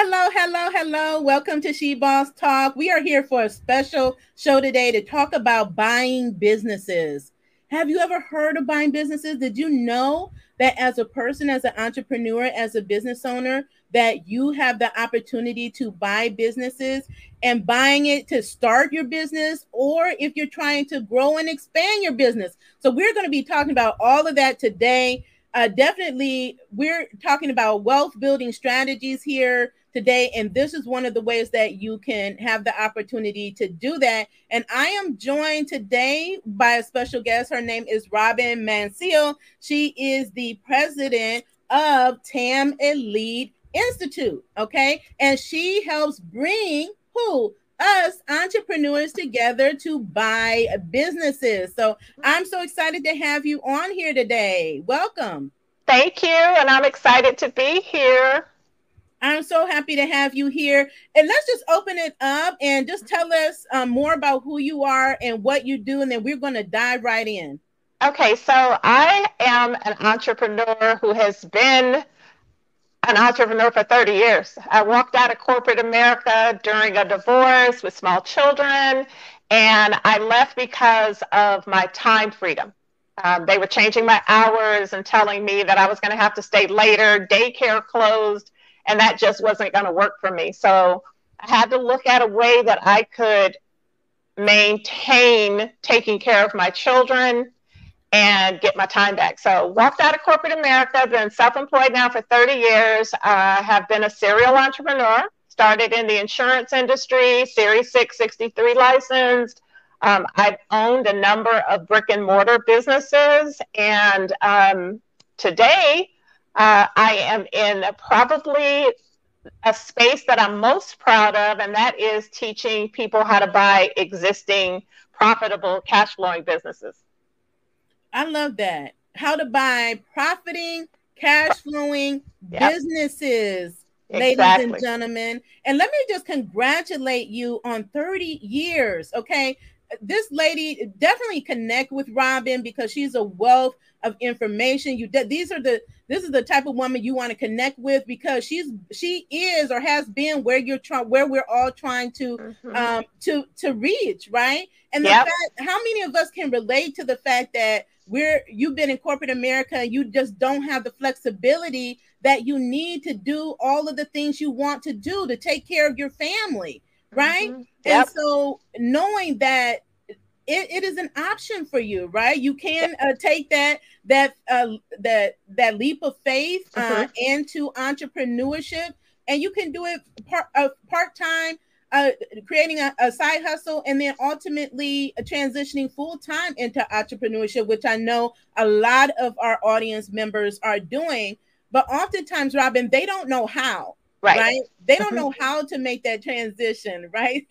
Hello, hello, hello. Welcome to She Boss Talk. We are here for a special show today to talk about buying businesses. Have you ever heard of buying businesses? Did you know that as a person, as an entrepreneur, as a business owner, that you have the opportunity to buy businesses and buying it to start your business or if you're trying to grow and expand your business. So we're going to be talking about all of that today. Uh, definitely, we're talking about wealth building strategies here today. And this is one of the ways that you can have the opportunity to do that. And I am joined today by a special guest. Her name is Robin Mansell. She is the president of TAM Elite Institute. Okay. And she helps bring who? us entrepreneurs together to buy businesses. So I'm so excited to have you on here today. Welcome. Thank you. And I'm excited to be here. I'm so happy to have you here. And let's just open it up and just tell us um, more about who you are and what you do. And then we're going to dive right in. Okay, so I am an entrepreneur who has been an entrepreneur for 30 years. I walked out of corporate America during a divorce with small children, and I left because of my time freedom. Um, they were changing my hours and telling me that I was going to have to stay later. Daycare closed and that just wasn't going to work for me. So I had to look at a way that I could maintain taking care of my children and get my time back. So walked out of corporate America, been self-employed now for 30 years. I uh, have been a serial entrepreneur, started in the insurance industry, Series 663 licensed. Um, I've owned a number of brick and mortar businesses. And um, today uh, I am in probably a space that I'm most proud of, and that is teaching people how to buy existing profitable cash flowing businesses. I love that. How to buy profiting cash flowing yep. businesses, exactly. ladies and gentlemen. And let me just congratulate you on 30 years. Okay this lady definitely connect with Robin because she's a wealth of information. You de- these are the this is the type of woman you want to connect with because she's she is or has been where you're trying where we're all trying to mm-hmm. um to to reach right and the yep. fact how many of us can relate to the fact that we're you've been in corporate America and you just don't have the flexibility that you need to do all of the things you want to do to take care of your family right? Mm-hmm. Yep. And so knowing that it, it is an option for you, right? You can uh, take that that uh, that that leap of faith uh, mm-hmm. into entrepreneurship, and you can do it part uh, part time, uh, creating a, a, side hustle, and then ultimately transitioning full time into entrepreneurship, which I know a lot of our audience members are doing. But oftentimes, Robin, they don't know how right, right? they don't mm-hmm. know how to make that transition right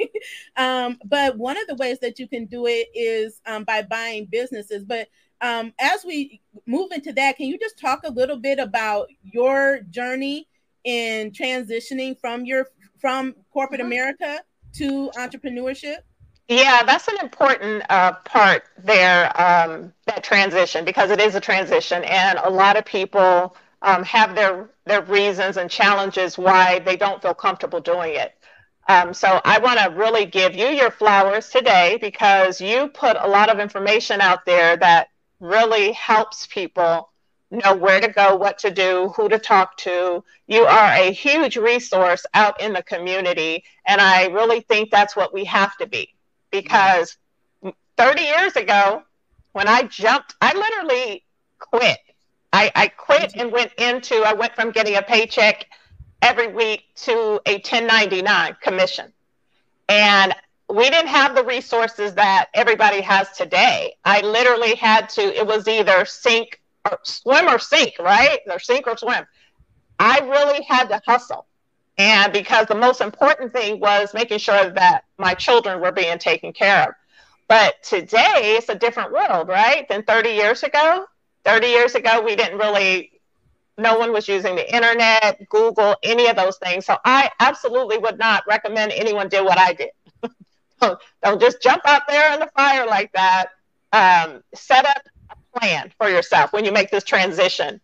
um, but one of the ways that you can do it is um, by buying businesses but um, as we move into that can you just talk a little bit about your journey in transitioning from your from corporate mm-hmm. america to entrepreneurship yeah, that's an important uh, part there, um, that transition, because it is a transition. And a lot of people um, have their their reasons and challenges why they don't feel comfortable doing it. Um, so I want to really give you your flowers today because you put a lot of information out there that really helps people know where to go, what to do, who to talk to. You are a huge resource out in the community. And I really think that's what we have to be because 30 years ago, when I jumped, I literally quit I, I quit and went into, I went from getting a paycheck every week to a 1099 commission. And we didn't have the resources that everybody has today. I literally had to, it was either sink or swim or sink, right? Or sink or swim. I really had to hustle. And because the most important thing was making sure that my children were being taken care of. But today it's a different world, right? Than 30 years ago. 30 years ago, we didn't really, no one was using the internet, Google, any of those things. So I absolutely would not recommend anyone do what I did. don't, just jump out there in the fire like that. Um, set up a plan for yourself when you make this transition.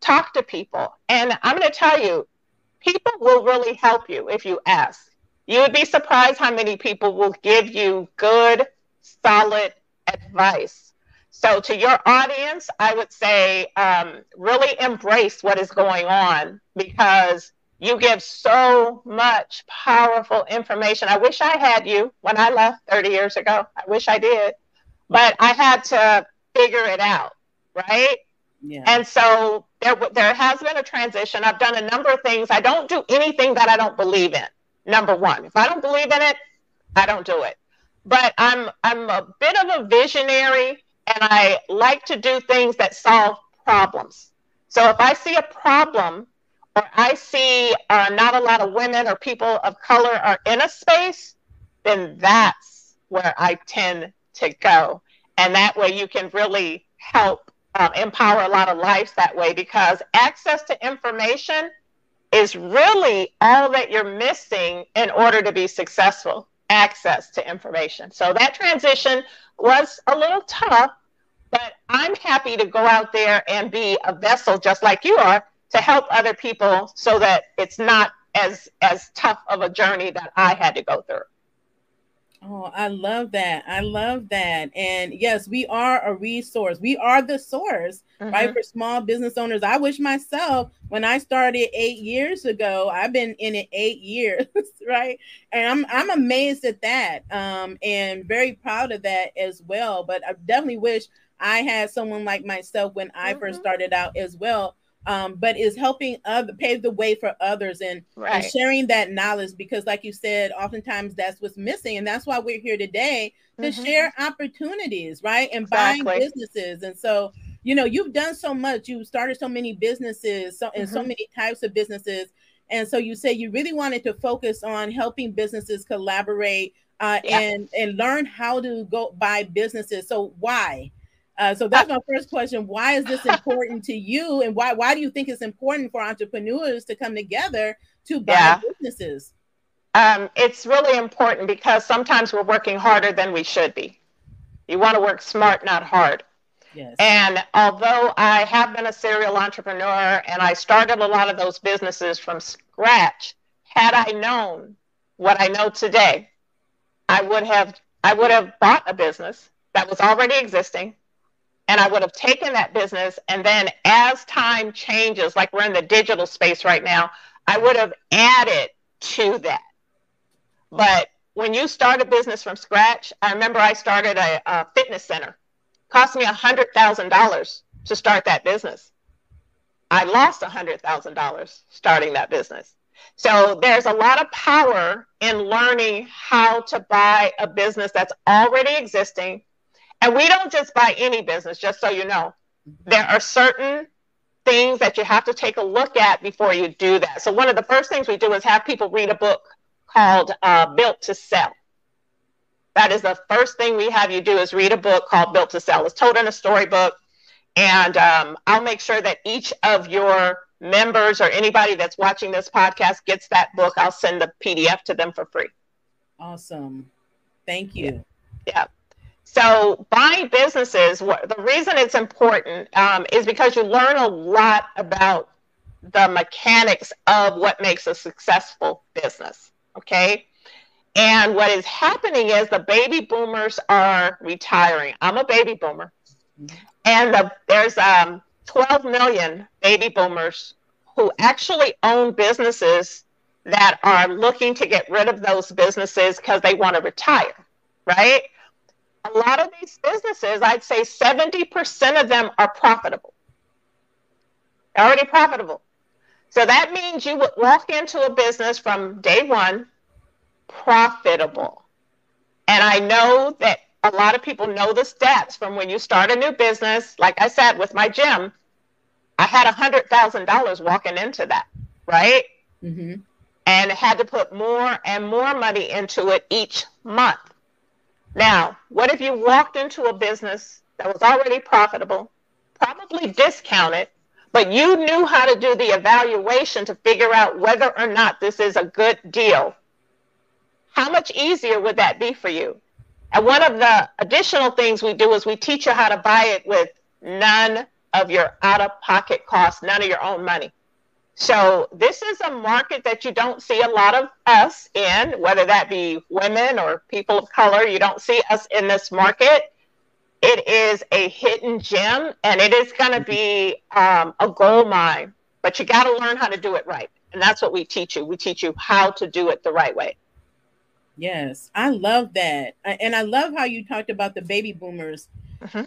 Talk to people. And I'm going to tell you, people will really help you if you ask. You would be surprised how many people will give you good, solid advice. So, to your audience, I would say um, really embrace what is going on because you give so much powerful information. I wish I had you when I left 30 years ago. I wish I did, but I had to figure it out, right? Yeah. And so there, there has been a transition. I've done a number of things. I don't do anything that I don't believe in. Number one, if I don't believe in it, I don't do it. But I'm I'm a bit of a visionary, and I like to do things that solve problems. So if I see a problem, or I see uh, not a lot of women or people of color are in a space, then that's where I tend to go, and that way you can really help um, empower a lot of lives that way because access to information is really all that you're missing in order to be successful access to information. So that transition was a little tough, but I'm happy to go out there and be a vessel just like you are to help other people so that it's not as as tough of a journey that I had to go through. Oh, I love that. I love that. And yes, we are a resource. We are the source, mm-hmm. right? For small business owners. I wish myself when I started eight years ago, I've been in it eight years, right? And I'm I'm amazed at that. Um, and very proud of that as well. But I definitely wish I had someone like myself when I mm-hmm. first started out as well um, but is helping other pave the way for others and, right. and, sharing that knowledge because like you said oftentimes that's what's missing and that's why we're here today to mm-hmm. share opportunities right and exactly. buying businesses and so you know you've done so much you've started so many businesses so and mm-hmm. so many types of businesses and so you say you really wanted to focus on helping businesses collaborate uh, yeah. and and learn how to go buy businesses so why uh, so that's my first question. Why is this important to you, and why why do you think it's important for entrepreneurs to come together to buy yeah. businesses? Um, it's really important because sometimes we're working harder than we should be. You want to work smart, not hard. Yes. And although I have been a serial entrepreneur and I started a lot of those businesses from scratch, had I known what I know today, I would have I would have bought a business that was already existing and I would have taken that business. And then as time changes, like we're in the digital space right now, I would have added to that. But when you start a business from scratch, I remember I started a, a fitness center. It cost me $100,000 to start that business. I lost $100,000 starting that business. So there's a lot of power in learning how to buy a business that's already existing and we don't just buy any business, just so you know. There are certain things that you have to take a look at before you do that. So, one of the first things we do is have people read a book called uh, Built to Sell. That is the first thing we have you do is read a book called Built to Sell. It's told in a storybook. And um, I'll make sure that each of your members or anybody that's watching this podcast gets that book. I'll send the PDF to them for free. Awesome. Thank you. Yeah. yeah. So buying businesses, the reason it's important um, is because you learn a lot about the mechanics of what makes a successful business. Okay. And what is happening is the baby boomers are retiring. I'm a baby boomer. And the, there's um, 12 million baby boomers who actually own businesses that are looking to get rid of those businesses because they want to retire, right? A lot of these businesses, I'd say 70% of them are profitable, already profitable. So that means you would walk into a business from day one profitable. And I know that a lot of people know the stats from when you start a new business. Like I said, with my gym, I had $100,000 walking into that, right? Mm-hmm. And had to put more and more money into it each month. Now, what if you walked into a business that was already profitable, probably discounted, but you knew how to do the evaluation to figure out whether or not this is a good deal? How much easier would that be for you? And one of the additional things we do is we teach you how to buy it with none of your out of pocket costs, none of your own money. So this is a market that you don't see a lot of us in, whether that be women or people of color. You don't see us in this market. It is a hidden gem, and it is going to be um, a gold mine. But you got to learn how to do it right, and that's what we teach you. We teach you how to do it the right way. Yes, I love that, and I love how you talked about the baby boomers. Mm-hmm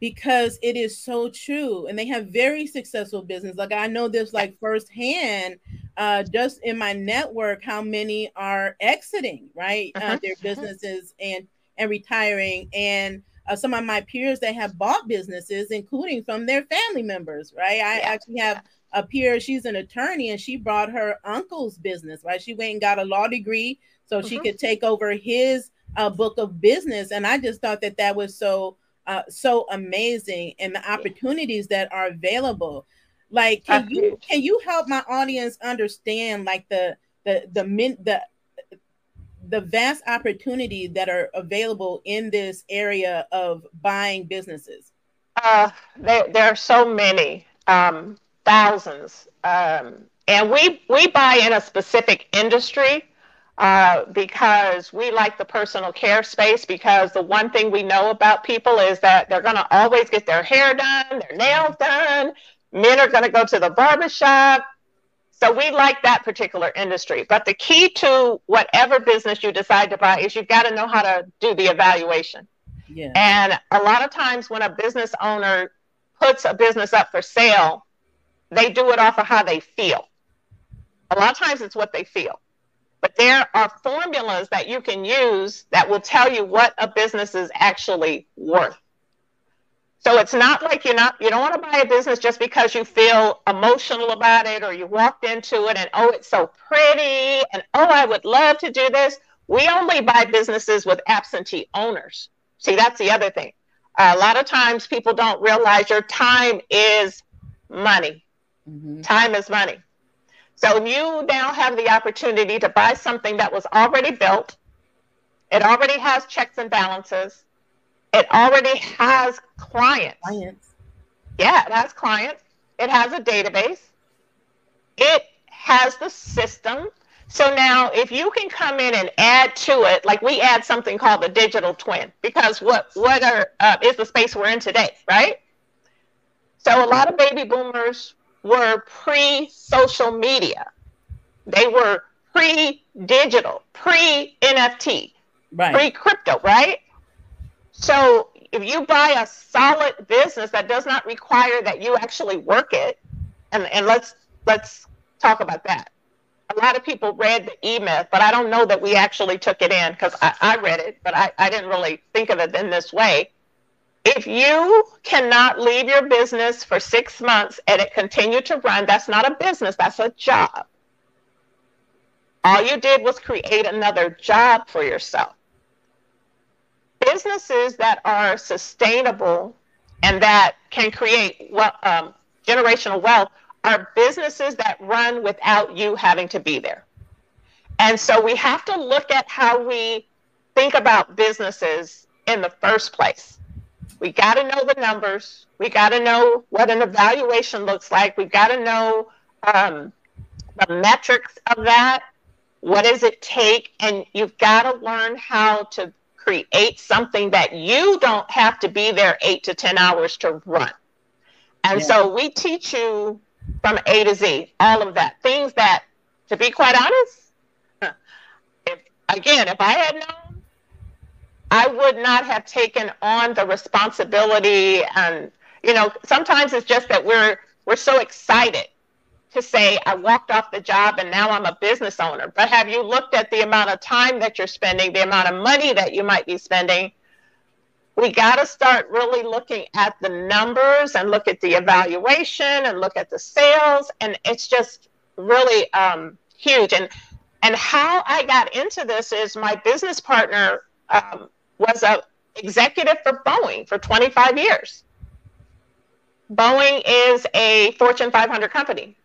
because it is so true and they have very successful business like i know this like firsthand uh just in my network how many are exiting right uh, uh-huh. their uh-huh. businesses and and retiring and uh, some of my peers that have bought businesses including from their family members right i yeah. actually have a peer she's an attorney and she brought her uncle's business right she went and got a law degree so uh-huh. she could take over his uh, book of business and i just thought that that was so uh, so amazing and the opportunities that are available. Like can you can you help my audience understand like the the the min the the vast opportunity that are available in this area of buying businesses? Uh there, there are so many um thousands um and we we buy in a specific industry uh, because we like the personal care space because the one thing we know about people is that they're going to always get their hair done, their nails done. Men are going to go to the barbershop. So we like that particular industry. But the key to whatever business you decide to buy is you've got to know how to do the evaluation. Yeah. And a lot of times when a business owner puts a business up for sale, they do it off of how they feel. A lot of times it's what they feel. But there are formulas that you can use that will tell you what a business is actually worth. So it's not like you're not you don't want to buy a business just because you feel emotional about it or you walked into it and oh it's so pretty and oh I would love to do this. We only buy businesses with absentee owners. See that's the other thing. Uh, a lot of times people don't realize your time is money. Mm-hmm. Time is money. So you now have the opportunity to buy something that was already built. It already has checks and balances. It already has clients. Clients. Yeah, it has clients. It has a database. It has the system. So now, if you can come in and add to it, like we add something called the digital twin, because what what are uh, is the space we're in today, right? So a lot of baby boomers were pre social media, they were pre digital, pre NFT, right. pre crypto, right? So if you buy a solid business that does not require that you actually work it, and, and let's let's talk about that. A lot of people read the E Myth, but I don't know that we actually took it in because I, I read it, but I, I didn't really think of it in this way. If you cannot leave your business for six months and it continued to run, that's not a business, that's a job. All you did was create another job for yourself. Businesses that are sustainable and that can create um, generational wealth are businesses that run without you having to be there. And so we have to look at how we think about businesses in the first place. We got to know the numbers. We got to know what an evaluation looks like. We've got to know um, the metrics of that. What does it take? And you've got to learn how to create something that you don't have to be there eight to 10 hours to run. And yeah. so we teach you from A to Z, all of that. Things that, to be quite honest, if, again, if I had known I would not have taken on the responsibility. And, you know, sometimes it's just that we're, we're so excited to say, I walked off the job and now I'm a business owner. But have you looked at the amount of time that you're spending, the amount of money that you might be spending? We got to start really looking at the numbers and look at the evaluation and look at the sales. And it's just really um, huge. And, and how I got into this is my business partner um, was a executive for Boeing for 25 years. Boeing is a Fortune 500 company.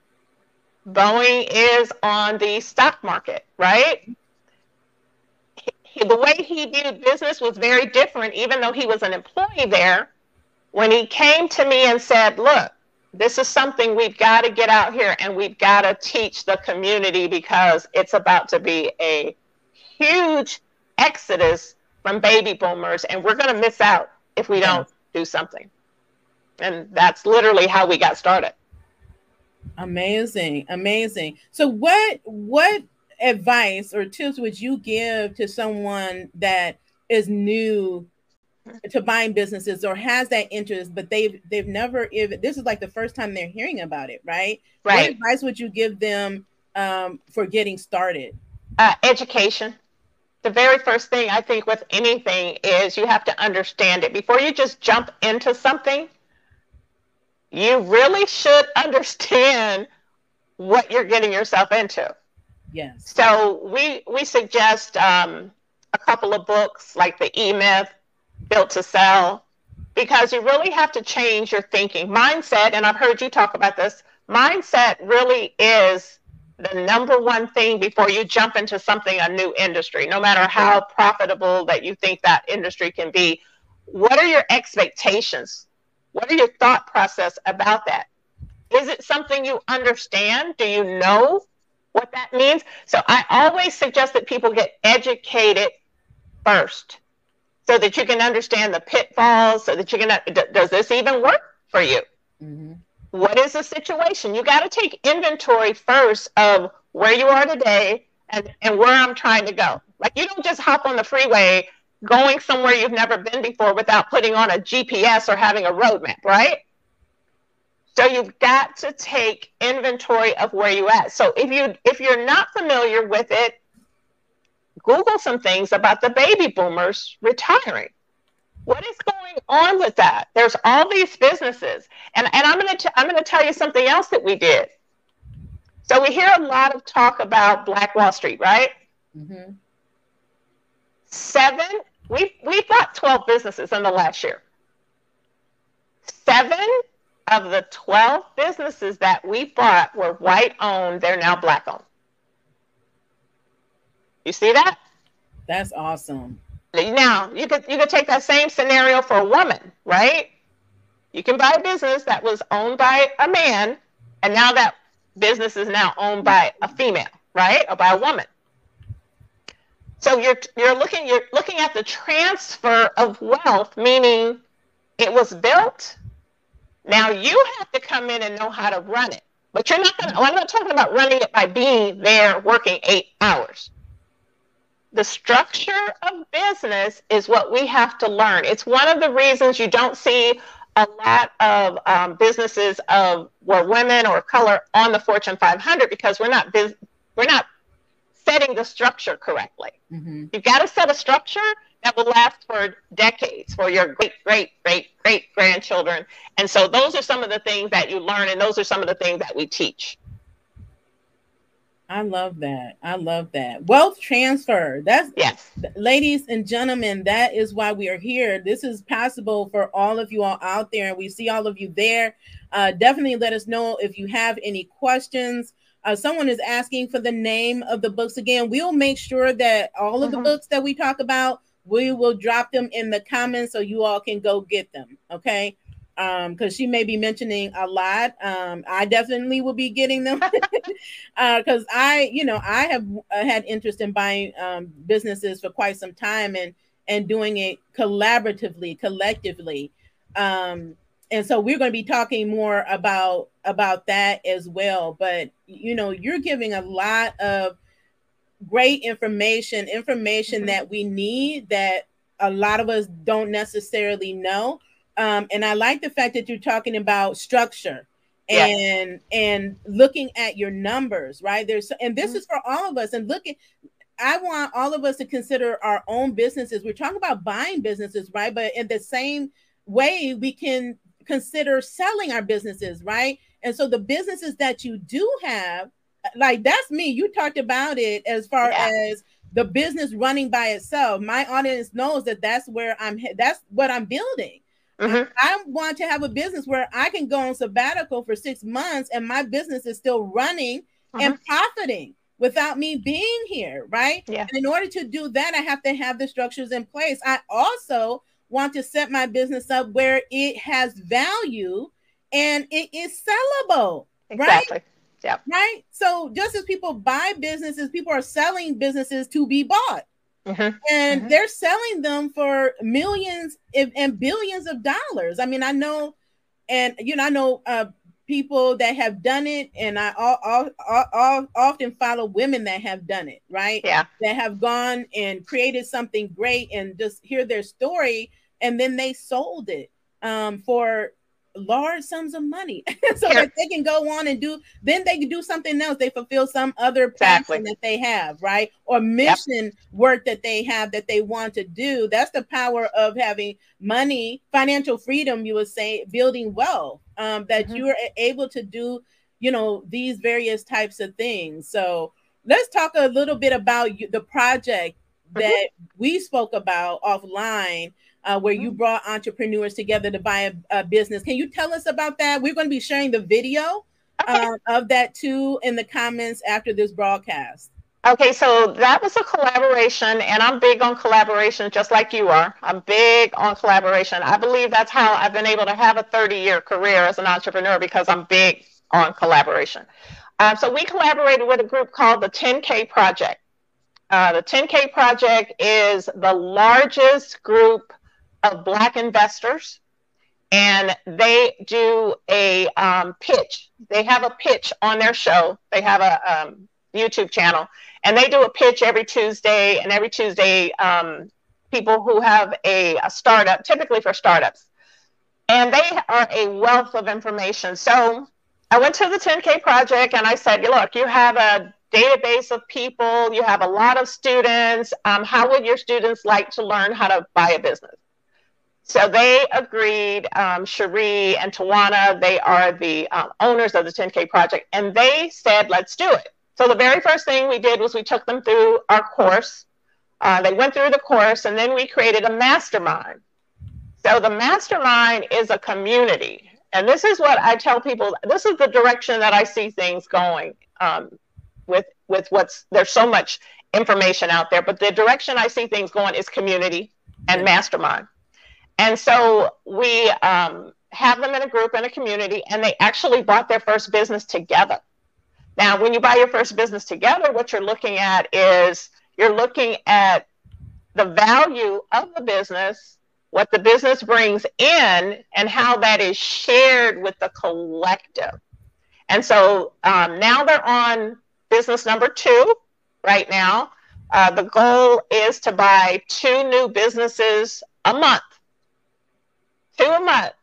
Boeing is on the stock market, right? He, the way he viewed business was very different, even though he was an employee there. When he came to me and said, Look, this is something we've got to get out here and we've got to teach the community because it's about to be a huge exodus from baby boomers and we're going to miss out if we don't do something. And that's literally how we got started. Amazing, amazing. So what what advice or tips would you give to someone that is new to buying businesses or has that interest, but they've they've never even this is like the first time they're hearing about it, right? Right. What advice would you give them um, for getting started? Uh, education. The very first thing I think with anything is you have to understand it before you just jump into something. You really should understand what you're getting yourself into. Yes. So we we suggest um, a couple of books like the E Myth built to sell because you really have to change your thinking mindset and i've heard you talk about this mindset really is the number one thing before you jump into something a new industry no matter how profitable that you think that industry can be what are your expectations? What are your thought process about that? Is it something you understand? Do you know what that means? So i always suggest that people get educated first so that you can understand the pitfalls, so that you can, does this even work for you? Mm-hmm. What is the situation? You got to take inventory first of where you are today and, and where I'm trying to go. Like you don't just hop on the freeway going somewhere you've never been before without putting on a GPS or having a roadmap, right? So you've got to take inventory of where you at. So if you if you're not familiar with it, Google some things about the baby boomers retiring. What is going on with that? There's all these businesses, and, and I'm going to I'm to tell you something else that we did. So we hear a lot of talk about Black Wall Street, right? Mm-hmm. Seven. We we bought 12 businesses in the last year. Seven of the 12 businesses that we bought were white owned. They're now black owned. You see that? That's awesome. Now you could you could take that same scenario for a woman, right? You can buy a business that was owned by a man, and now that business is now owned by a female, right, or by a woman. So you're you're looking you're looking at the transfer of wealth, meaning it was built. Now you have to come in and know how to run it. But you're not gonna I'm not talking about running it by being there working eight hours the structure of business is what we have to learn. It's one of the reasons you don't see a lot of um, businesses of where women or color on the Fortune 500 because we're not biz- we're not setting the structure correctly. Mm-hmm. You've got to set a structure that will last for decades for your great great great great grandchildren. And so those are some of the things that you learn, and those are some of the things that we teach. I love that. I love that. Wealth transfer. That's yes. Ladies and gentlemen, that is why we are here. This is possible for all of you all out there, and we see all of you there. Uh, definitely let us know if you have any questions. Uh, someone is asking for the name of the books again. We'll make sure that all of the mm-hmm. books that we talk about, we will drop them in the comments so you all can go get them. Okay um because she may be mentioning a lot. Um i definitely will be getting them. Uh because i you know i have uh, had interest in buying um businesses for quite some time and and doing it collaboratively collectively. Um and so we're going to be talking more about about that as well. But you know you're giving a lot of great information information mm-hmm. that we need that a lot of us don't necessarily know um, and I like the fact that you're talking about structure and and looking at your numbers, right? There's and this mm-hmm. is for all of us. And looking, I want all of us to consider our own businesses. We're talking about buying businesses, right? But in the same way, we can consider selling our businesses, right? And so the businesses that you do have, like that's me. You talked about it as far yeah. as the business running by itself. My audience knows that that's where I'm. That's what I'm building Mm-hmm. I, want to have a business where I can go on sabbatical for six months and my business is still running mm-hmm. and profiting without me being here, right? Yeah. And in order to do that, I have to have the structures in place. I also want to set my business up where it has value and it is sellable. Exactly. Right? Yeah. Right. So just as people buy businesses, people are selling businesses to be bought. Mm-hmm. And mm-hmm. they're selling them for millions and billions of dollars. I mean, I know, and you know, I know uh, people that have done it, and I all, all, all, often follow women that have done it, right? Yeah, that have gone and created something great, and just hear their story, and then they sold it um, for large sums of money so that they can go on and do then they can do something else they fulfill some other passion that they have right or mission yep. work that they have that they want to do that's the power of having money financial freedom you would say building wealth um, that mm-hmm. you're able to do you know these various types of things so let's talk a little bit about the project mm-hmm. that mm-hmm. we spoke about offline uh, where you mm-hmm. brought entrepreneurs together to buy a, a, business. Can you tell us about that? We're going to be sharing the video okay. uh, of that too in the comments after this broadcast. Okay, so that was a collaboration, and I'm big on collaboration, just like you are. I'm big on collaboration. I believe that's how I've been able to have a 30 year career as an entrepreneur because I'm big on collaboration. Um, so we collaborated with a group called the 10K Project. Uh, the 10K Project is the largest group of Black investors, and they do a um, pitch. They have a pitch on their show. They have a um, YouTube channel, and they do a pitch every Tuesday. And every Tuesday, um, people who have a, a startup, typically for startups, and they are a wealth of information. So I went to the 10K project and I said, look, you have a database of people, you have a lot of students. Um, how would your students like to learn how to buy a business? So they agreed, um, Cherie and Tawana, they are the um, owners of the 10K project, and they said, let's do it. So the very first thing we did was we took them through our course. Uh, they went through the course, and then we created a mastermind. So the mastermind is a community. And this is what I tell people this is the direction that I see things going um, with, with what's there's so much information out there, but the direction I see things going is community and mastermind. And so we um, have them in a group in a community, and they actually bought their first business together. Now, when you buy your first business together, what you're looking at is you're looking at the value of the business, what the business brings in, and how that is shared with the collective. And so um, now they're on business number two right now. Uh, the goal is to buy two new businesses a month two a month.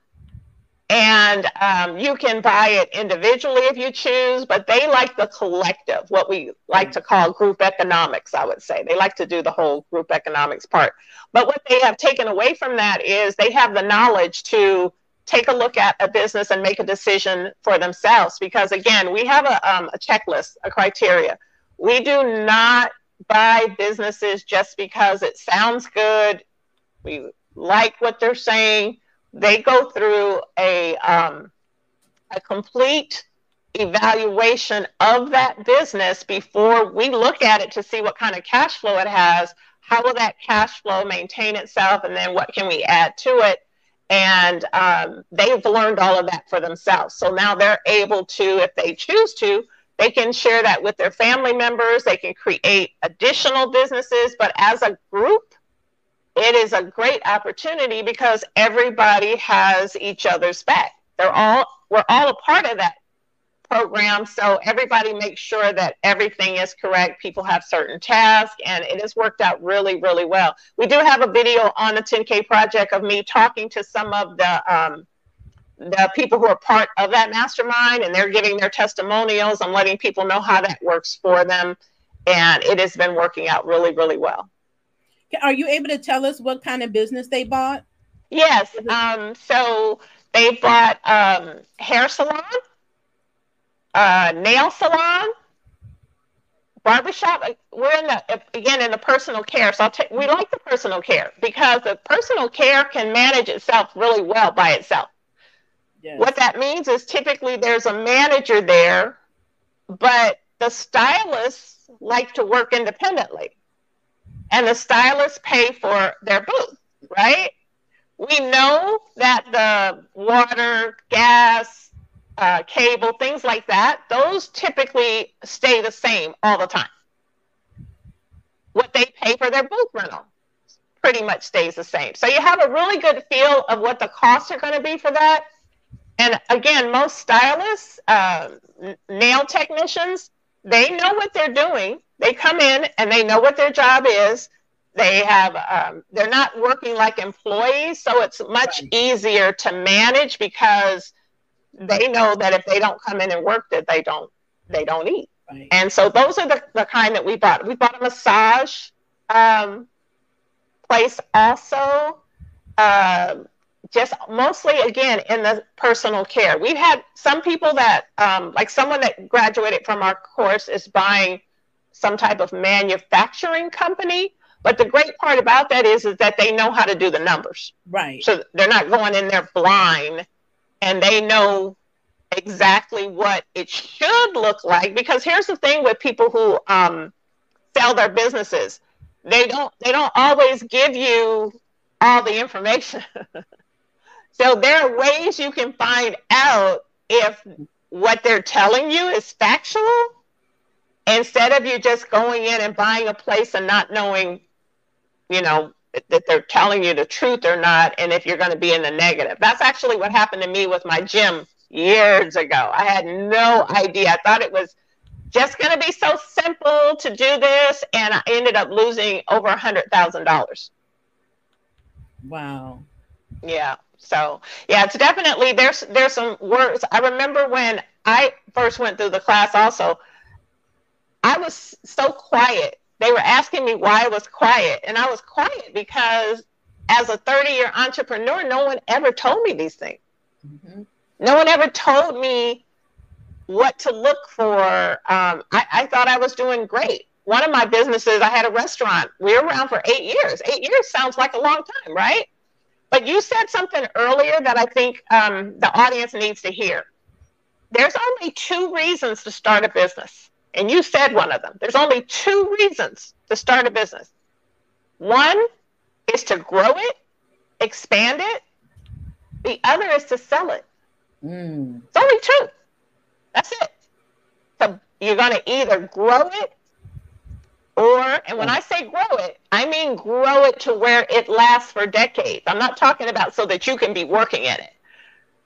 And um, you can buy it individually if you choose, but they like the collective, what we like to call group economics, I would say. They like to do the whole group economics part. But what they have taken away from that is they have the knowledge to take a look at a business and make a decision for themselves. Because again, we have a, um, a checklist, a criteria. We do not buy businesses just because it sounds good. We like what they're saying they go through a um, a complete evaluation of that business before we look at it to see what kind of cash flow it has how will that cash flow maintain itself and then what can we add to it? And um, they've learned all of that for themselves. So now they're able to if they choose to they can share that with their family members. They can create additional businesses. But as a group it is a great opportunity because everybody has each other's back. They're all we're all a part of that program, so everybody makes sure that everything is correct. People have certain tasks, and it has worked out really, really well. We do have a video on the 10K project of me talking to some of the um, the people who are part of that mastermind, and they're giving their testimonials. I'm letting people know how that works for them, and it has been working out really, really well. Are you able to tell us what kind of business they bought? Yes. Um, so they bought um, hair salon, uh, nail salon, barbershop. We're in the again in the personal care. So I'll take, we like the personal care because the personal care can manage itself really well by itself. Yes. What that means is typically there's a manager there, but the stylists like to work independently and the stylists pay for their booth, right? we know that the water, gas, uh, cable, things like that, those typically stay the same all the time. What they pay for their booth rental pretty much stays the same. So you have a really good feel of what the costs are going to be for that. And again, most stylists, uh, nail technicians, they know what they're doing. They come in and they know what their job is. They have, um, they're not working like employees, so it's much right. easier to manage because they know that if they don't come in and work, that they don't, they don't eat. Right. And so those are the, the kind that we bought. We bought a massage um, place also. Uh, just mostly again in the personal care. We've had some people that, um, like someone that graduated from our course, is buying some type of manufacturing company. But the great part about that is, is that they know how to do the numbers. Right. So they're not going in there blind and they know exactly what it should look like. Because here's the thing with people who um, sell their businesses. They don't they don't always give you all the information. So there are ways you can find out if what they're telling you is factual instead of you just going in and buying a place and not knowing, you know, that they're telling you the truth or not, and if you're going to be in the negative. That's actually what happened to me with my gym years ago. I had no idea. I thought it was just going to be so simple to do this, and I ended up losing over a hundred thousand dollars. Wow. Yeah. So yeah, it's definitely there's there's some words. I remember when I first went through the class. Also, I was so quiet. They were asking me why I was quiet, and I was quiet because as a 30 year entrepreneur, no one ever told me these things. Mm-hmm. No one ever told me what to look for. Um, I, I thought I was doing great. One of my businesses, I had a restaurant. We were around for eight years. Eight years sounds like a long time, right? But you said something earlier that I think um, the audience needs to hear. There's only two reasons to start a business. And you said one of them. There's only two reasons to start a business. One is to grow it, expand it. The other is to sell it. Mm. It's only two. That's it. So you're going to either grow it or, and when I say grow it, I mean grow it to where it lasts for decades. I'm not talking about so that you can be working in it.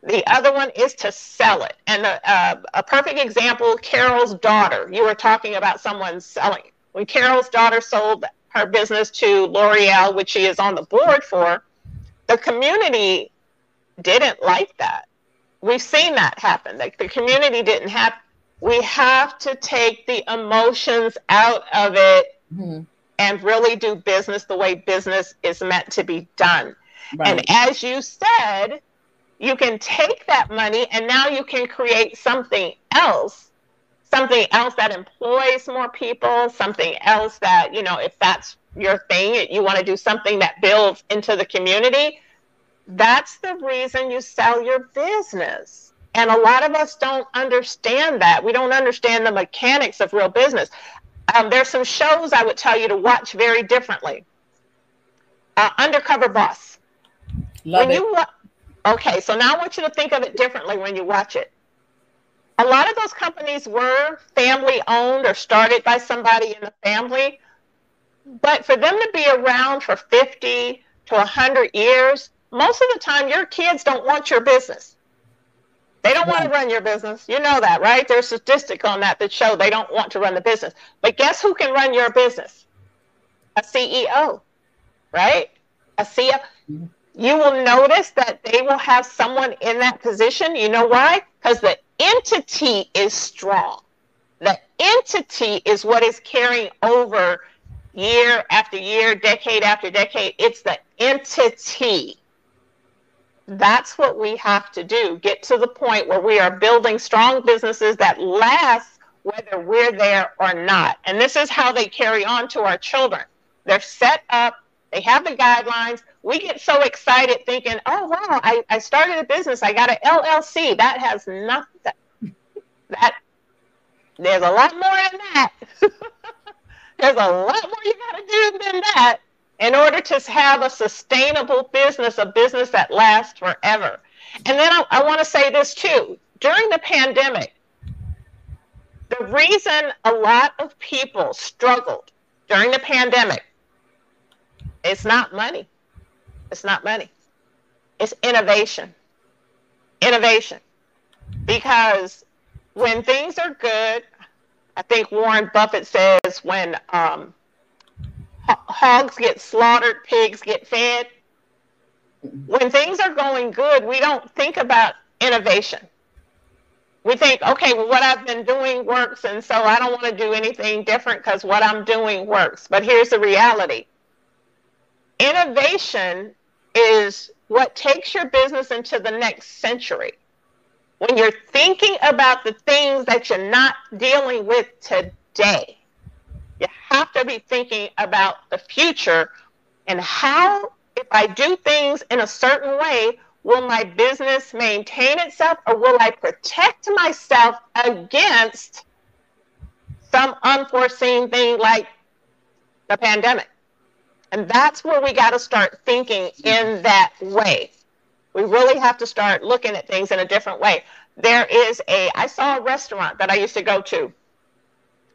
The other one is to sell it. And a, uh, a perfect example Carol's daughter. You were talking about someone selling. When Carol's daughter sold her business to L'Oreal, which she is on the board for, the community didn't like that. We've seen that happen. Like the community didn't have we have to take the emotions out of it mm-hmm. and really do business the way business is meant to be done. Right. And as you said, you can take that money and now you can create something else, something else that employs more people, something else that, you know, if that's your thing, you want to do something that builds into the community. That's the reason you sell your business and a lot of us don't understand that. We don't understand the mechanics of real business. Um, there's some shows I would tell you to watch very differently. Uh, Undercover Boss. Love when it. You okay, so now I want you to think of it differently when you watch it. A lot of those companies were family owned or started by somebody in the family, but for them to be around for 50 to 100 years, most of the time your kids don't want your business. They don't want to run your business. You know that, right? There's statistics on that that show they don't want to run the business. But guess who can run your business? A CEO, right? A CEO. Mm-hmm. You will notice that they will have someone in that position. You know why? Because the entity is strong. The entity is what is carrying over year after year, decade after decade. It's the entity that's what we have to do get to the point where we are building strong businesses that last whether we're there or not and this is how they carry on to our children they're set up they have the guidelines we get so excited thinking oh wow i, I started a business i got an llc that has nothing that there's a lot more in that there's a lot more you got to do than that in order to have a sustainable business, a business that lasts forever. And then I, I want to say this too during the pandemic, the reason a lot of people struggled during the pandemic it's not money. It's not money. It's innovation. Innovation. Because when things are good, I think Warren Buffett says when um, hogs get slaughtered, pigs get fed. When things are going good, we don't think about innovation. We think, okay, well, what I've been doing works, and so I don't want to do anything different because what I'm doing works. But here's the reality innovation is what takes your business into the next century. When you're thinking about the things that you're not dealing with today, you have to be thinking about the future and how, if I do things in a certain way, will my business maintain itself or will I protect myself against some unforeseen thing like the pandemic? And that's where we got to start thinking in that way. We really have to start looking at things in a different way. There is a, I saw a restaurant that I used to go to.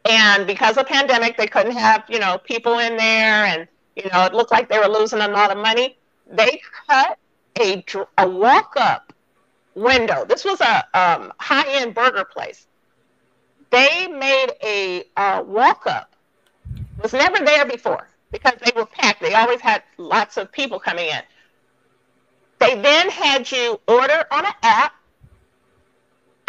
And because of pandemic, they couldn't have, you know, people in there and, you know, it looked like they were losing a lot of money. They cut a, a walk up window. This was a um, high end burger place. They made a uh, walk up, was never there before because they were packed. They always had lots of people coming in. They then had you order on an app,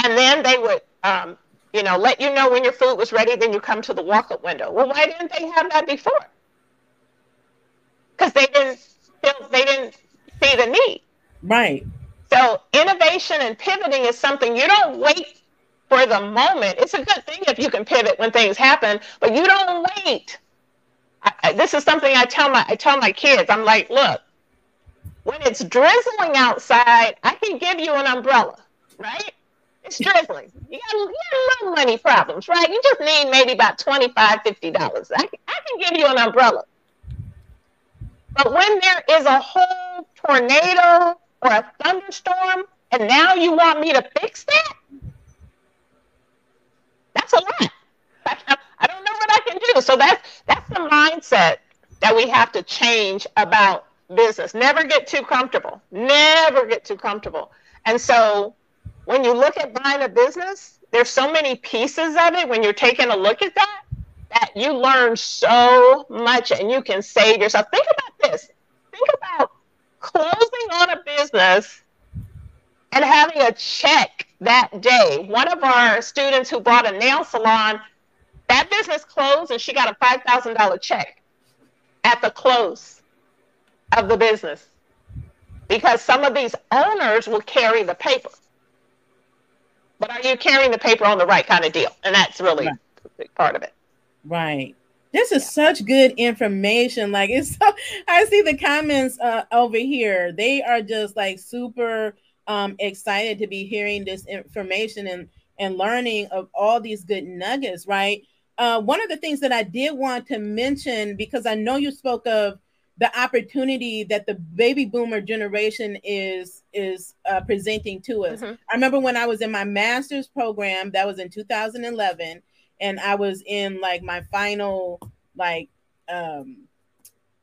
and then they would, um, you know, let you know when your food was ready. Then you come to the walk-up window. Well, why didn't they have that before? Because they didn't feel, they didn't see the need. Right. So innovation and pivoting is something you don't wait for the moment. It's a good thing if you can pivot when things happen, but you don't wait I, this is something I tell my I tell my kids. I'm like, look, when it's drizzling outside, I can give you an umbrella, right? It's drizzling. You got, you got little money problems, right? You just need maybe about $25, $50. I, I can give you an umbrella. But when there is a whole tornado or a thunderstorm, and now you want me to fix that, that's a lot. I don't know what I can do. So that's that's the mindset that we have to change about business. Never get too comfortable. Never get too comfortable. And so when you look at buying a business, there's so many pieces of it when you're taking a look at that that you learn so much and you can save yourself. Think about this. Think about closing on a business and having a check that day. One of our students who bought a nail salon that business closed and she got a $5,000 check at the close of the business because some of these owners will carry the paper. But are you carrying the paper on the right kind of deal? And that's really right. a big part of it. Right. This is yeah. such good information. Like it's so I see the comments uh, over here. They are just like super um, excited to be hearing this information and and learning of all these good nuggets, right? Uh, one of the things that I did want to mention, because I know you spoke of the opportunity that the baby boomer generation is is uh, presenting to us. Mm-hmm. I remember when I was in my master's program, that was in 2011, and I was in like my final like um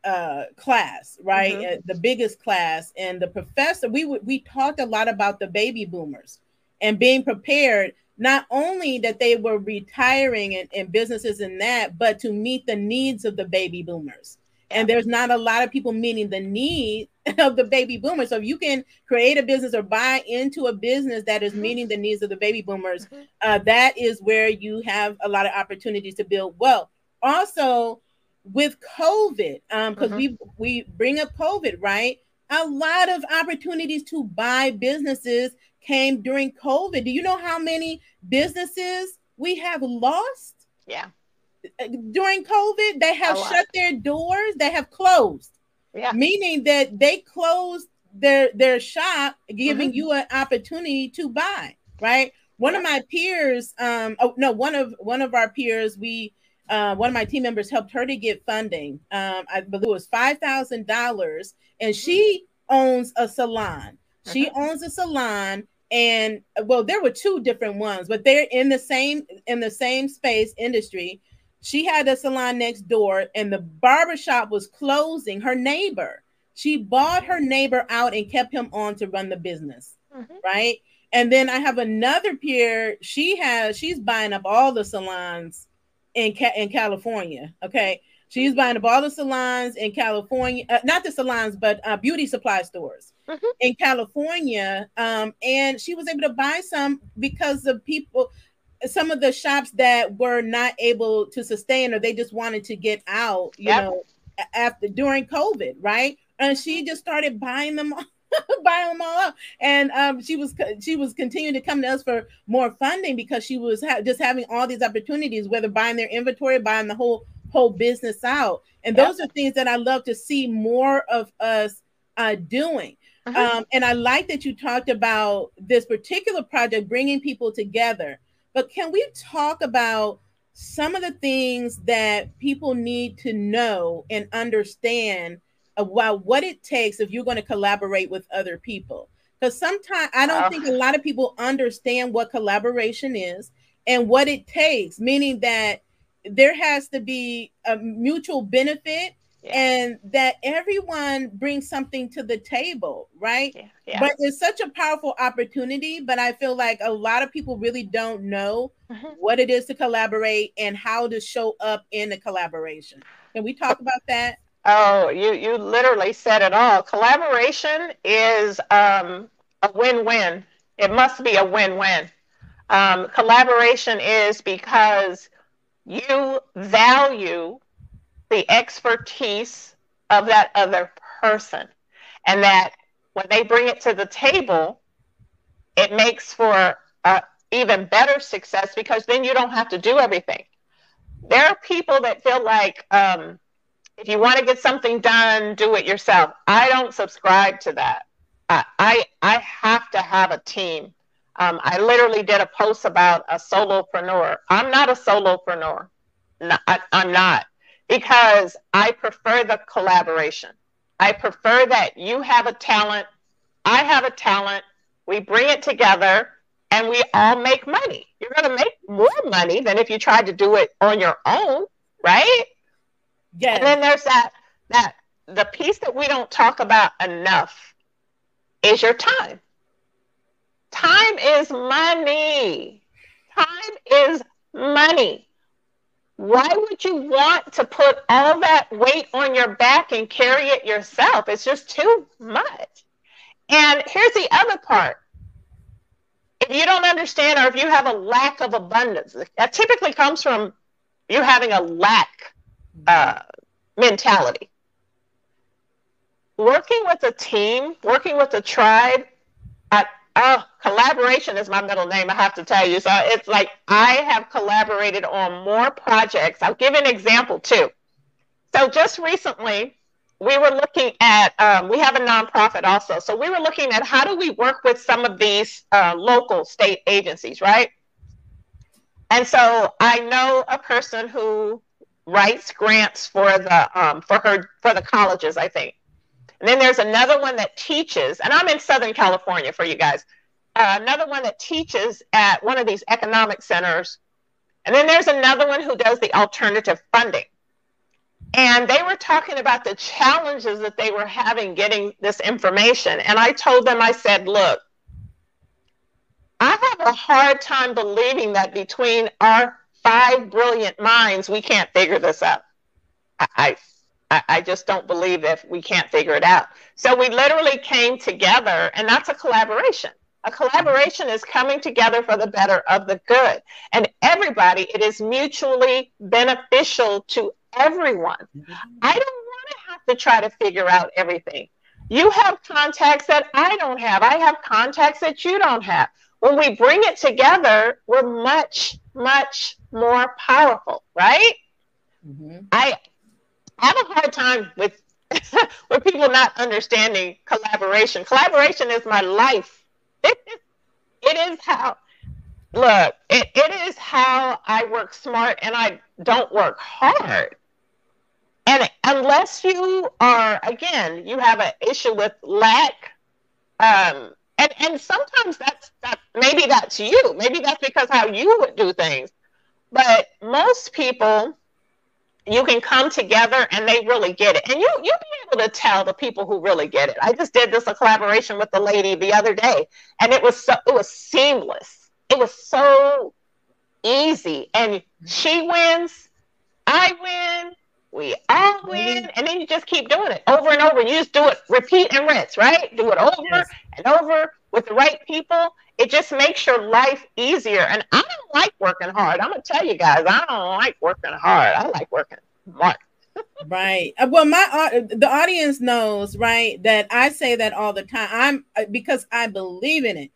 uh class right mm-hmm. uh, the biggest class and the professor we we talked a lot about the baby boomers and being prepared not only that they were retiring and, in businesses and that, but to meet the needs of the baby boomers. And there's not a lot of people meeting the need of the baby boomers. So if you can create a business or buy into a business that is mm-hmm. meeting the needs of the baby boomers, mm-hmm. uh, that is where you have a lot of opportunities to build wealth. Also, with COVID, because um, mm-hmm. we we bring up COVID, right? A lot of opportunities to buy businesses came during COVID. Do you know how many businesses we have lost? Yeah. During COVID, they have shut their doors, they have closed. Yeah. Meaning that they closed their their shop, giving mm-hmm. you an opportunity to buy, right? One yeah. of my peers, um, oh no, one of one of our peers, we uh, one of my team members helped her to get funding. Um, I believe it was five thousand dollars, and she owns a salon. She uh-huh. owns a salon, and well, there were two different ones, but they're in the same in the same space industry. She had a salon next door, and the barbershop was closing. Her neighbor, she bought her neighbor out and kept him on to run the business, mm-hmm. right? And then I have another peer. She has she's buying up all the salons in in California. Okay, she's buying up all the salons in California, uh, not the salons, but uh, beauty supply stores mm-hmm. in California. Um, and she was able to buy some because of people, some of the shops that were not able to sustain or they just wanted to get out. You yep. know, after during COVID, right? And she just started buying them. buy them all up. And um, she was she was continuing to come to us for more funding because she was ha- just having all these opportunities, whether buying their inventory, buying the whole whole business out. And those are things that I love to see more of us uh, doing. Uh-huh. Um, and I like that you talked about this particular project bringing people together. But can we talk about some of the things that people need to know and understand about what it takes if you're going to collaborate with other people. Because sometimes I don't think a lot of people understand what collaboration is and what it takes, meaning that there has to be a mutual benefit yeah. and that everyone brings something to the table, right? Yeah. Yeah. But it's such a powerful opportunity. But I feel like a lot of people really don't know mm-hmm. what it is to collaborate and how to show up in a collaboration. Can we talk about that? Oh, you you literally said it all. Collaboration is um, a win-win. It must be a win-win. Um, collaboration is because you value the expertise of that other person, and that when they bring it to the table, it makes for even better success because then you don't have to do everything. There are people that feel like um, if you want to get something done, do it yourself. I don't subscribe to that. I I, have to have a team. Um, I literally did a post about a solopreneur. I'm not a solopreneur. No, I, I'm not because I prefer the collaboration. I prefer that you have a talent, I have a talent, we bring it together, and we all make money. You're going to make more money than if you tried to do it on your own, right? And then there's that that the piece that we don't talk about enough is your time. Time is money. Time is money. Why would you want to put all that weight on your back and carry it yourself? It's just too much. And here's the other part. If you don't understand, or if you have a lack of abundance, that typically comes from you having a lack uh, mentality. Working with a team, working with a tribe, I, oh, collaboration is my middle name, I have to tell you. So it's like I have collaborated on more projects. I'll give an example too. So just recently, we were looking at, um, we have a nonprofit also. So we were looking at how do we work with some of these uh, local state agencies, right? And so I know a person who writes grants for the um, for her for the colleges, I think. And then there's another one that teaches, and I'm in Southern California for you guys. Uh, another one that teaches at one of these economic centers. And then there's another one who does the alternative funding. And they were talking about the challenges that they were having getting this information. And I told them, I said, look, I have a hard time believing that between our five brilliant minds, we can't figure this out. I, I, I just don't believe that we can't figure it out. So we literally came together, and that's a collaboration. A collaboration is coming together for the better of the good. And everybody, it is mutually beneficial to everyone. Mm-hmm. I don't want to have to try to figure out everything. You have contacts that I don't have. I have contacts that you don't have. When we bring it together, we're much, much more powerful, right? Mm-hmm. I have a hard time with with people not understanding collaboration. Collaboration is my life. It is, it is how look, it, it is how I work smart and I don't work hard. And unless you are, again, you have an issue with lack, um, and, and sometimes that's that maybe that's you. Maybe that's because how you would do things. But most people, you can come together and they really get it. And you you'll be able to tell the people who really get it. I just did this a collaboration with the lady the other day, and it was so it was seamless. It was so easy. And she wins, I win, we all win, and then you just keep doing it over and over. You just do it, repeat and rinse, right? Do it over yes. and over with the right people. It just makes your life easier. And I don't like working hard. I'm gonna tell you guys, I don't like working hard. I like working smart. right. Uh, well, my uh, the audience knows, right, that I say that all the time. I'm uh, because I believe in it.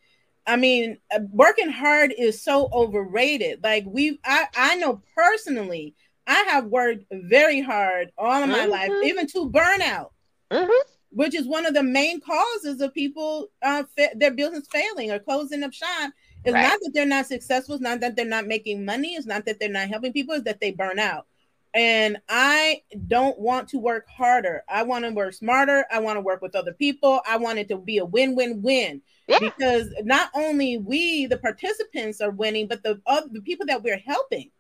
I mean, working hard is so overrated. Like we, I, I know personally I have worked very hard all of my mm-hmm. life, even to burnout, mm-hmm. which is one of the main causes of people uh, fa- their business failing or closing up shop. It's right. not that they're not successful. It's not that they're not making money. It's not that they're not helping people. It's that they burn out. And I don't want to work harder. I want to work smarter. I want to work with other people. I want it to be a win-win-win. Yeah. Because not only we, the participants, are winning, but the other the people that we're helping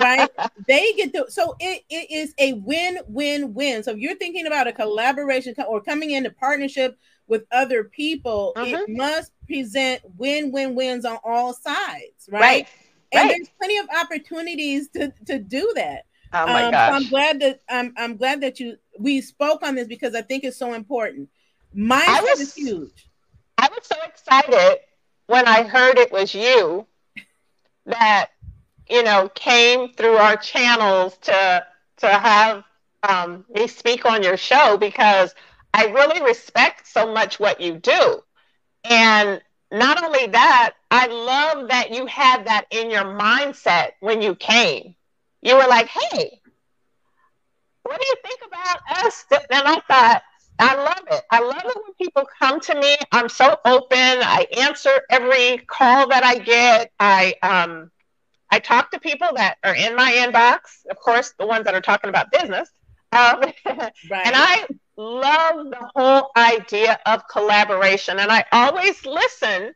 right? they get to so it, it is a win-win-win. So if you're thinking about a collaboration or coming into partnership with other people, it mm-hmm. must present win-win-wins on all sides, right? right. And right. there's plenty of opportunities to to do that. Oh my um, gosh. So I'm glad that I'm I'm glad that you we spoke on this because I think it's so important. Mindset was, is huge. I was so excited when I heard it was you that you know, came through our channels to to have um, me speak on your show because I really respect so much what you do. And not only that, I love that you had that in your mindset when you came. You were like, hey, what do you think about us? And I thought, I love it. I love it when people come to me. I'm so open. I answer every call that I get. I um, I talk to people that are in my inbox, of course, the ones that are talking about business. Um, right. And I love the whole idea of collaboration. And I always listen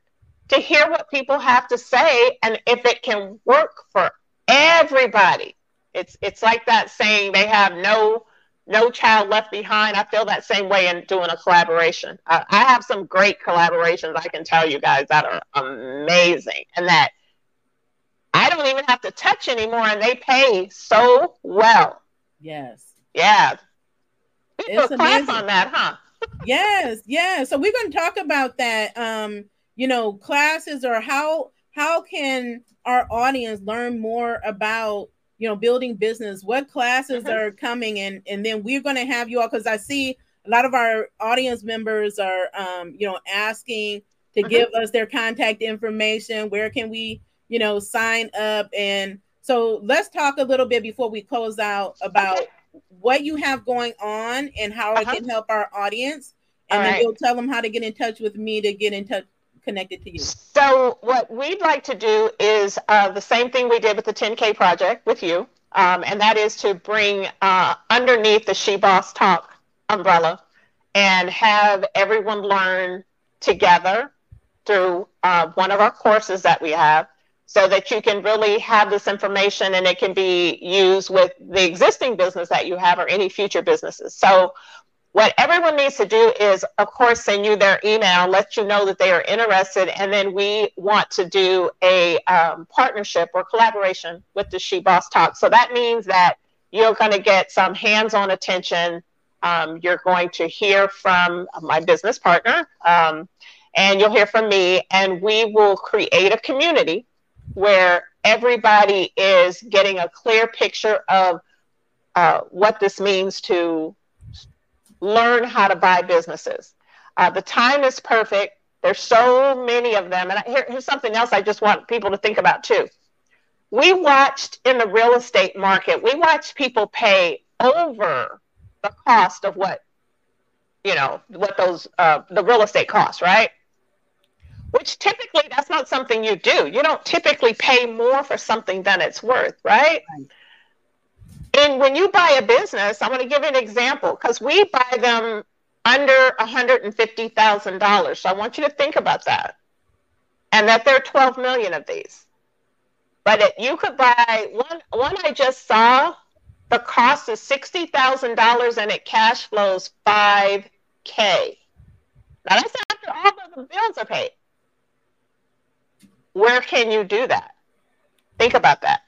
to hear what people have to say and if it can work for everybody. It's it's like that saying they have no no child left behind. I feel that same way in doing a collaboration. I have some great collaborations I can tell you guys that are amazing and that I don't even have to touch anymore, and they pay so well. Yes. Yeah. We it's class on that, huh? yes, yes. So we're going to talk about that. Um, you know, classes or how how can our audience learn more about you know building business? What classes mm-hmm. are coming, and and then we're going to have you all because I see a lot of our audience members are um, you know asking to mm-hmm. give us their contact information. Where can we you know, sign up. And so let's talk a little bit before we close out about okay. what you have going on and how uh-huh. it can help our audience. And All then right. we'll tell them how to get in touch with me to get in touch connected to you. So what we'd like to do is uh, the same thing we did with the 10K project with you. Um, and that is to bring uh, underneath the She Boss Talk umbrella and have everyone learn together through uh, one of our courses that we have so that you can really have this information and it can be used with the existing business that you have or any future businesses. So what everyone needs to do is, of course, send you their email, let you know that they are interested, and then we want to do a um, partnership or collaboration with the She Boss Talk. So that means that you're going to get some hands-on attention. Um, you're going to hear from my business partner, um, and you'll hear from me, and we will create a community where everybody is getting a clear picture of uh, what this means to learn how to buy businesses. Uh, the time is perfect. There's so many of them. And here, here's something else I just want people to think about too. We watched in the real estate market, we watched people pay over the cost of what, you know, what those, uh, the real estate costs, right? Which typically that's not something you do. You don't typically pay more for something than it's worth, right? right. in when you buy a business, I'm going to give you an example because we buy them under $150,000. So I want you to think about that. And that there are 12 million of these. But it, you could buy one, one I just saw, the cost is $60,000 and it cash flows 5K. Now that's after all of the bills are paid. Where can you do that? Think about that.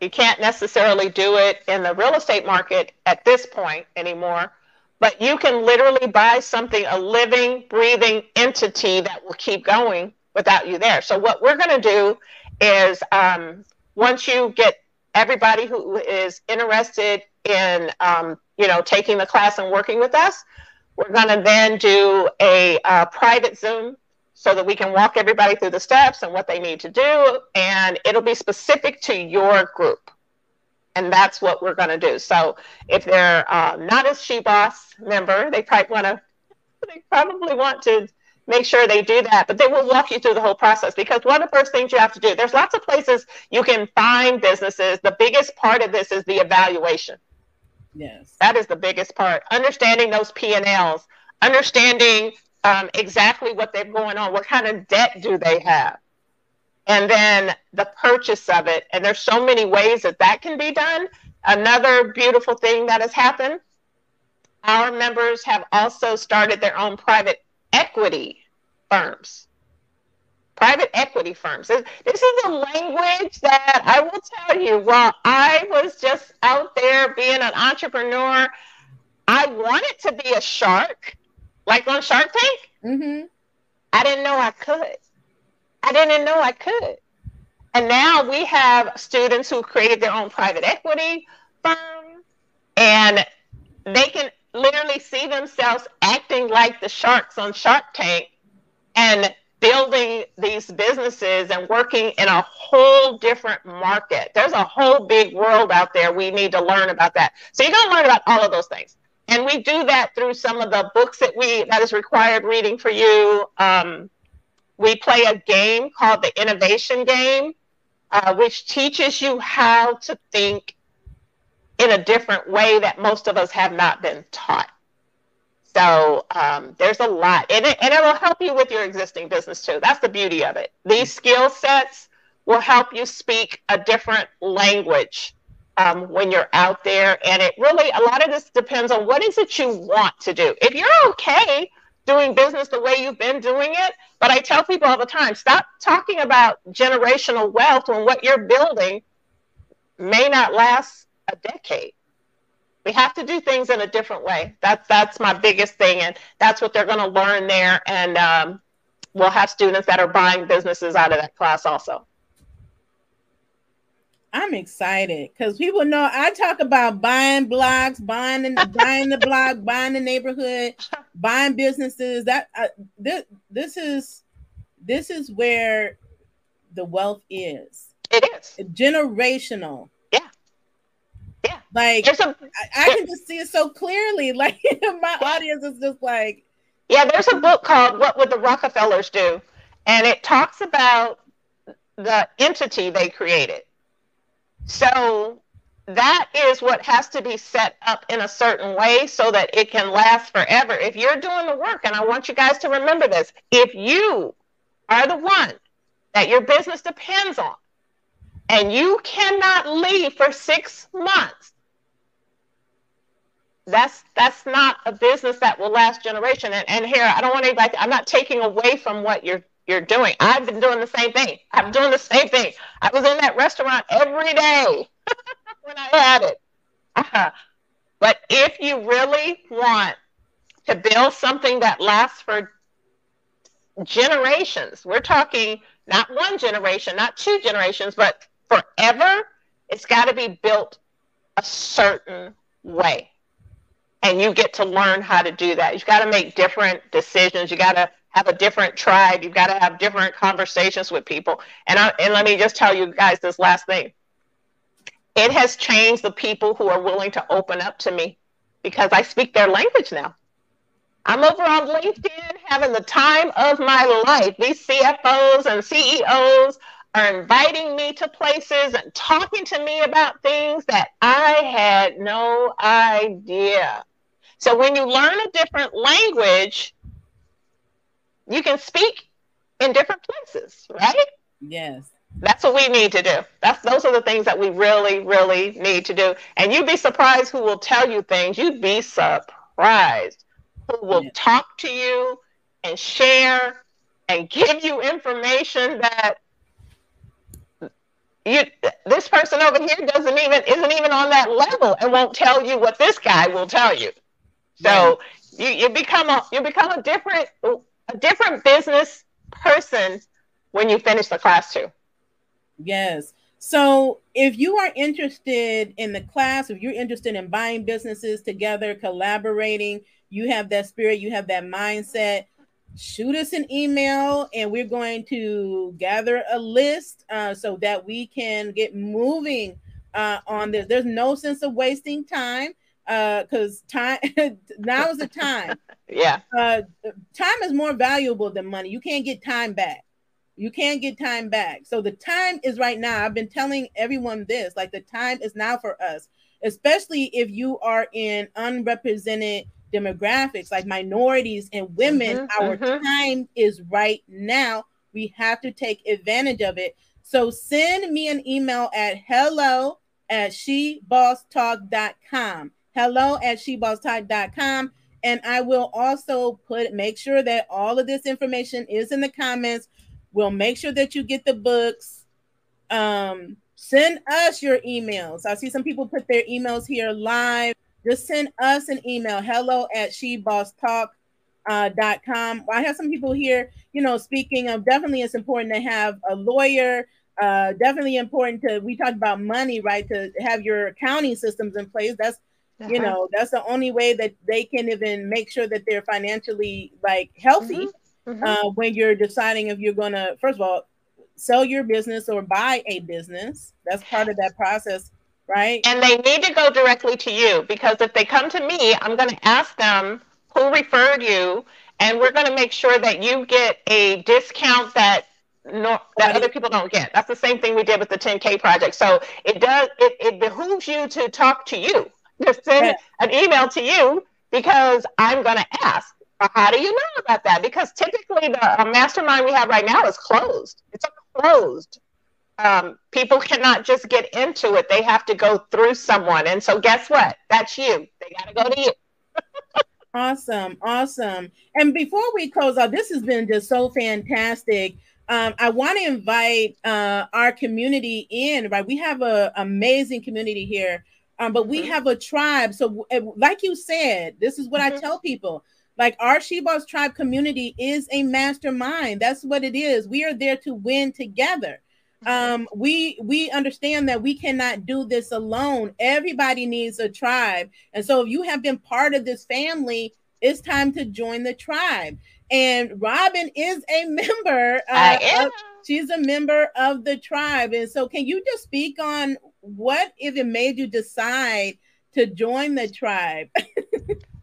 You can't necessarily do it in the real estate market at this point anymore, but you can literally buy something, a living, breathing entity that will keep going without you there. So, what we're going to do is um, once you get everybody who is interested in um, you know taking the class and working with us we're going to then do a uh, private zoom so that we can walk everybody through the steps and what they need to do. And it'll be specific to your group. And that's what we're going to do. So if they're uh, not a She Boss member, they probably want to they probably want to make sure they do that. But they will walk you through the whole process because one of the first things you have to do, there's lots of places you can find businesses. The biggest part of this is the evaluation. Yes. That is the biggest part. Understanding those P and Ls, understanding um, exactly what they're going on, what kind of debt do they have, and then the purchase of it. And there's so many ways that that can be done. Another beautiful thing that has happened our members have also started their own private equity firms. Private equity firms. This, this is a language that I will tell you, while I was just out there being an entrepreneur, I wanted to be a shark like on Shark Tank. Mm-hmm. I didn't know I could. I didn't know I could. And now we have students who created their own private equity firm and they can literally see themselves acting like the sharks on Shark Tank and building these businesses and working in a whole different market. There's a whole big world out there. We need to learn about that. So you're going to learn about all of those things and we do that through some of the books that we that is required reading for you. Um, we play a game called the Innovation Game, uh, which teaches you how to think in a different way that most of us have not been taught. So um, there's a lot, and it, and it will help you with your existing business too. That's the beauty of it. These skill sets will help you speak a different language um, when you're out there. And it really, a lot of this depends on what is it you want to do. If you're okay doing business the way you've been doing it, but I tell people all the time stop talking about generational wealth when what you're building may not last a decade. We have to do things in a different way. That's that's my biggest thing, and that's what they're going to learn there. And um, we'll have students that are buying businesses out of that class also. I'm excited because people know I talk about buying blocks, buying the buying the block, buying the neighborhood, buying businesses. That uh, this this is this is where the wealth is. It is generational. Yeah, yeah. Like a, I, I can just see it so clearly. Like my audience is just like. Yeah, there's a book called "What Would the Rockefellers Do," and it talks about the entity they created so that is what has to be set up in a certain way so that it can last forever. If you're doing the work, and I want you guys to remember this, if you are the one that your business depends on, and you cannot leave for six months, that's that's not a business that will last generation. And, and here, I don't want anybody. I'm not taking away from what you're you're doing. I've been doing the same thing. I'm doing the same thing. I was in that restaurant every day when I had it. Uh-huh. But if you really want to build something that lasts for generations, we're talking not one generation, not two generations, but forever, it's got to be built a certain way. And you get to learn how to do that. You've got to make different decisions. You got to have a different tribe. You've got to have different conversations with people. And I, and let me just tell you guys this last thing. It has changed the people who are willing to open up to me because I speak their language now. I'm over on LinkedIn having the time of my life. These CFOs and CEOs are inviting me to places and talking to me about things that I had no idea. So when you learn a different language, you can speak in different places, right? Yes. That's what we need to do. That's those are the things that we really, really need to do. And you'd be surprised who will tell you things. You'd be surprised who will talk to you and share and give you information that you this person over here doesn't even isn't even on that level and won't tell you what this guy will tell you. So you, you become a you become a different a different business person when you finish the class too. Yes. So if you are interested in the class, if you're interested in buying businesses together, collaborating, you have that spirit, you have that mindset, shoot us an email and we're going to gather a list uh, so that we can get moving uh, on this. There's no sense of wasting time because uh, time now is the time. yeah. Uh, time is more valuable than money. You can't get time back. You can't get time back. So the time is right now. I've been telling everyone this like the time is now for us, especially if you are in unrepresented demographics like minorities and women mm-hmm, our mm-hmm. time is right now we have to take advantage of it so send me an email at hello at shebosstalk.com hello at shebosstalk.com and i will also put make sure that all of this information is in the comments we'll make sure that you get the books um send us your emails i see some people put their emails here live just send us an email hello at shebosstalk uh. I have some people here, you know, speaking of definitely it's important to have a lawyer. Uh, definitely important to we talked about money, right? To have your accounting systems in place. That's uh-huh. you know that's the only way that they can even make sure that they're financially like healthy. Mm-hmm. Mm-hmm. Uh, when you're deciding if you're gonna first of all sell your business or buy a business, that's part of that process right? And they need to go directly to you because if they come to me, I'm going to ask them who referred you, and we're going to make sure that you get a discount that no, that other people don't get. That's the same thing we did with the 10K project. So it does it, it behooves you to talk to you. Just send an email to you because I'm going to ask. How do you know about that? Because typically the uh, mastermind we have right now is closed. It's closed um, people cannot just get into it. They have to go through someone. And so, guess what? That's you. They got to go to you. awesome. Awesome. And before we close out, this has been just so fantastic. Um, I want to invite uh, our community in, right? We have an amazing community here, um, but we mm-hmm. have a tribe. So, like you said, this is what mm-hmm. I tell people like our She Boss Tribe community is a mastermind. That's what it is. We are there to win together um we we understand that we cannot do this alone everybody needs a tribe and so if you have been part of this family it's time to join the tribe and robin is a member uh, of, she's a member of the tribe and so can you just speak on what it made you decide to join the tribe?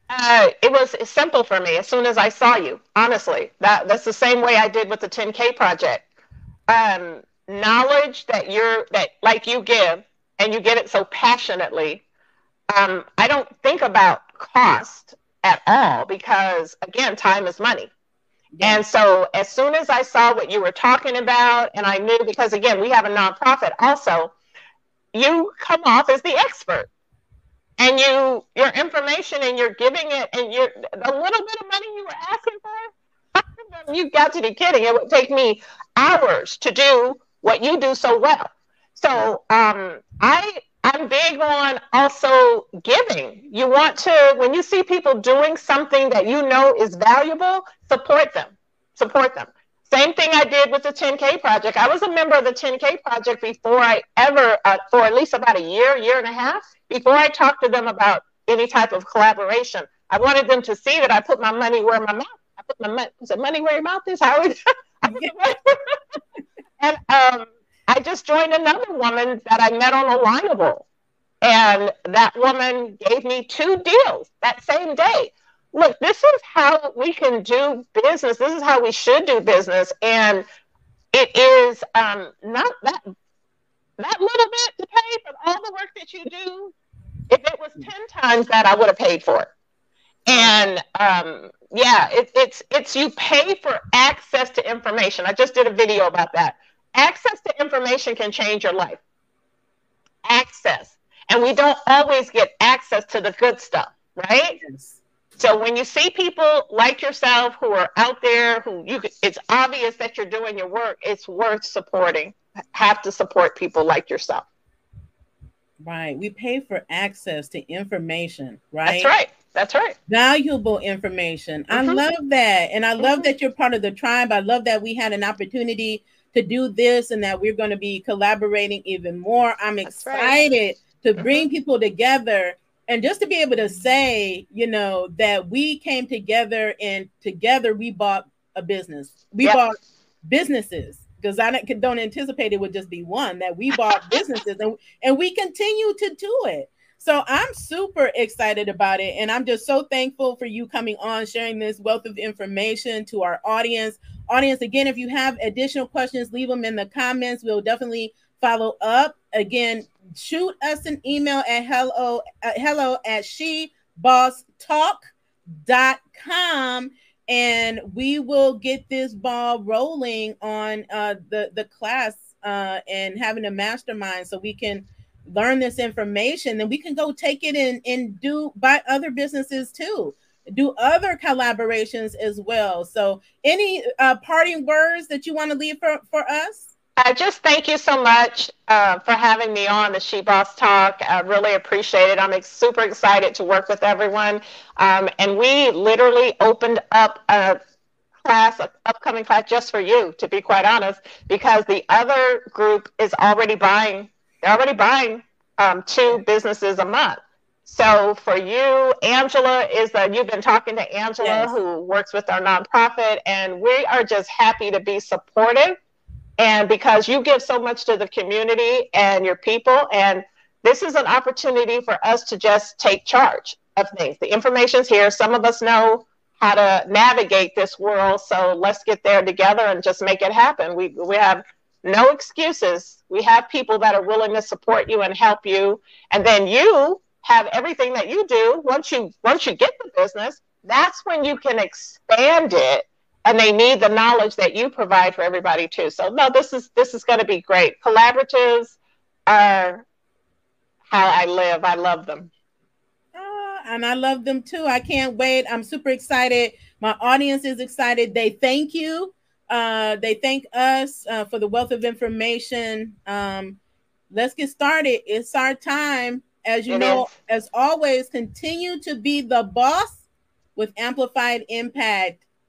Uh, it was simple for me as soon as i saw you honestly. That that's the same way i did with the 10k project. Um knowledge that you're that like you give and you get it so passionately um, i don't think about cost at all because again time is money. And so as soon as i saw what you were talking about and i knew because again we have a nonprofit also you come off as the expert and you your information and you're giving it and you're a little bit of money you were asking for You've got to be kidding it would take me hours to do what you do so well. So um, I I'm big on also giving. You want to when you see people doing something that you know is valuable, support them. Support them. Same thing I did with the 10K project. I was a member of the 10K project before I ever, uh, for at least about a year, year and a half, before I talked to them about any type of collaboration. I wanted them to see that I put my money where my mouth. I put my money. Is it money where your mouth is? How? And um, I just joined another woman that I met on Alignable. And that woman gave me two deals that same day. Look, this is how we can do business. This is how we should do business. And it is um, not that that little bit to pay for all the work that you do. If it was ten times that, I would have paid for it. And um, yeah, it, it's it's you pay for access to information. I just did a video about that. Access to information can change your life. Access, and we don't always get access to the good stuff, right? Yes. So when you see people like yourself who are out there, who you, it's obvious that you're doing your work. It's worth supporting. Have to support people like yourself. Right. We pay for access to information, right? That's right. That's right. Valuable information. Mm-hmm. I love that. And I love mm-hmm. that you're part of the tribe. I love that we had an opportunity to do this and that we're going to be collaborating even more. I'm That's excited right. to mm-hmm. bring people together and just to be able to say, you know, that we came together and together we bought a business. We yep. bought businesses because I don't anticipate it would just be one that we bought businesses and, and we continue to do it. So I'm super excited about it. And I'm just so thankful for you coming on, sharing this wealth of information to our audience. Audience, again, if you have additional questions, leave them in the comments. We'll definitely follow up. Again, shoot us an email at hello, uh, hello at shebosstalk.com and we will get this ball rolling on uh, the the class uh, and having a mastermind so we can learn this information. Then we can go take it and and do buy other businesses too. Do other collaborations as well. So any uh, parting words that you want to leave for for us I just thank you so much uh, for having me on the She Boss Talk. I really appreciate it. I'm super excited to work with everyone. Um, and we literally opened up a class, an upcoming class just for you, to be quite honest, because the other group is already buying, they're already buying um, two businesses a month. So for you, Angela is that you've been talking to Angela, yes. who works with our nonprofit, and we are just happy to be supportive and because you give so much to the community and your people and this is an opportunity for us to just take charge of things. The information's here. Some of us know how to navigate this world. So let's get there together and just make it happen. We, we have no excuses. We have people that are willing to support you and help you. And then you have everything that you do. Once you once you get the business that's when you can expand it and they need the knowledge that you provide for everybody too. So no, this is this is going to be great. Collaboratives are how I live. I love them. Uh, and I love them too. I can't wait. I'm super excited. My audience is excited. They thank you. Uh, they thank us uh, for the wealth of information. Um, let's get started. It's our time. As you it know, is. as always, continue to be the boss with amplified impact.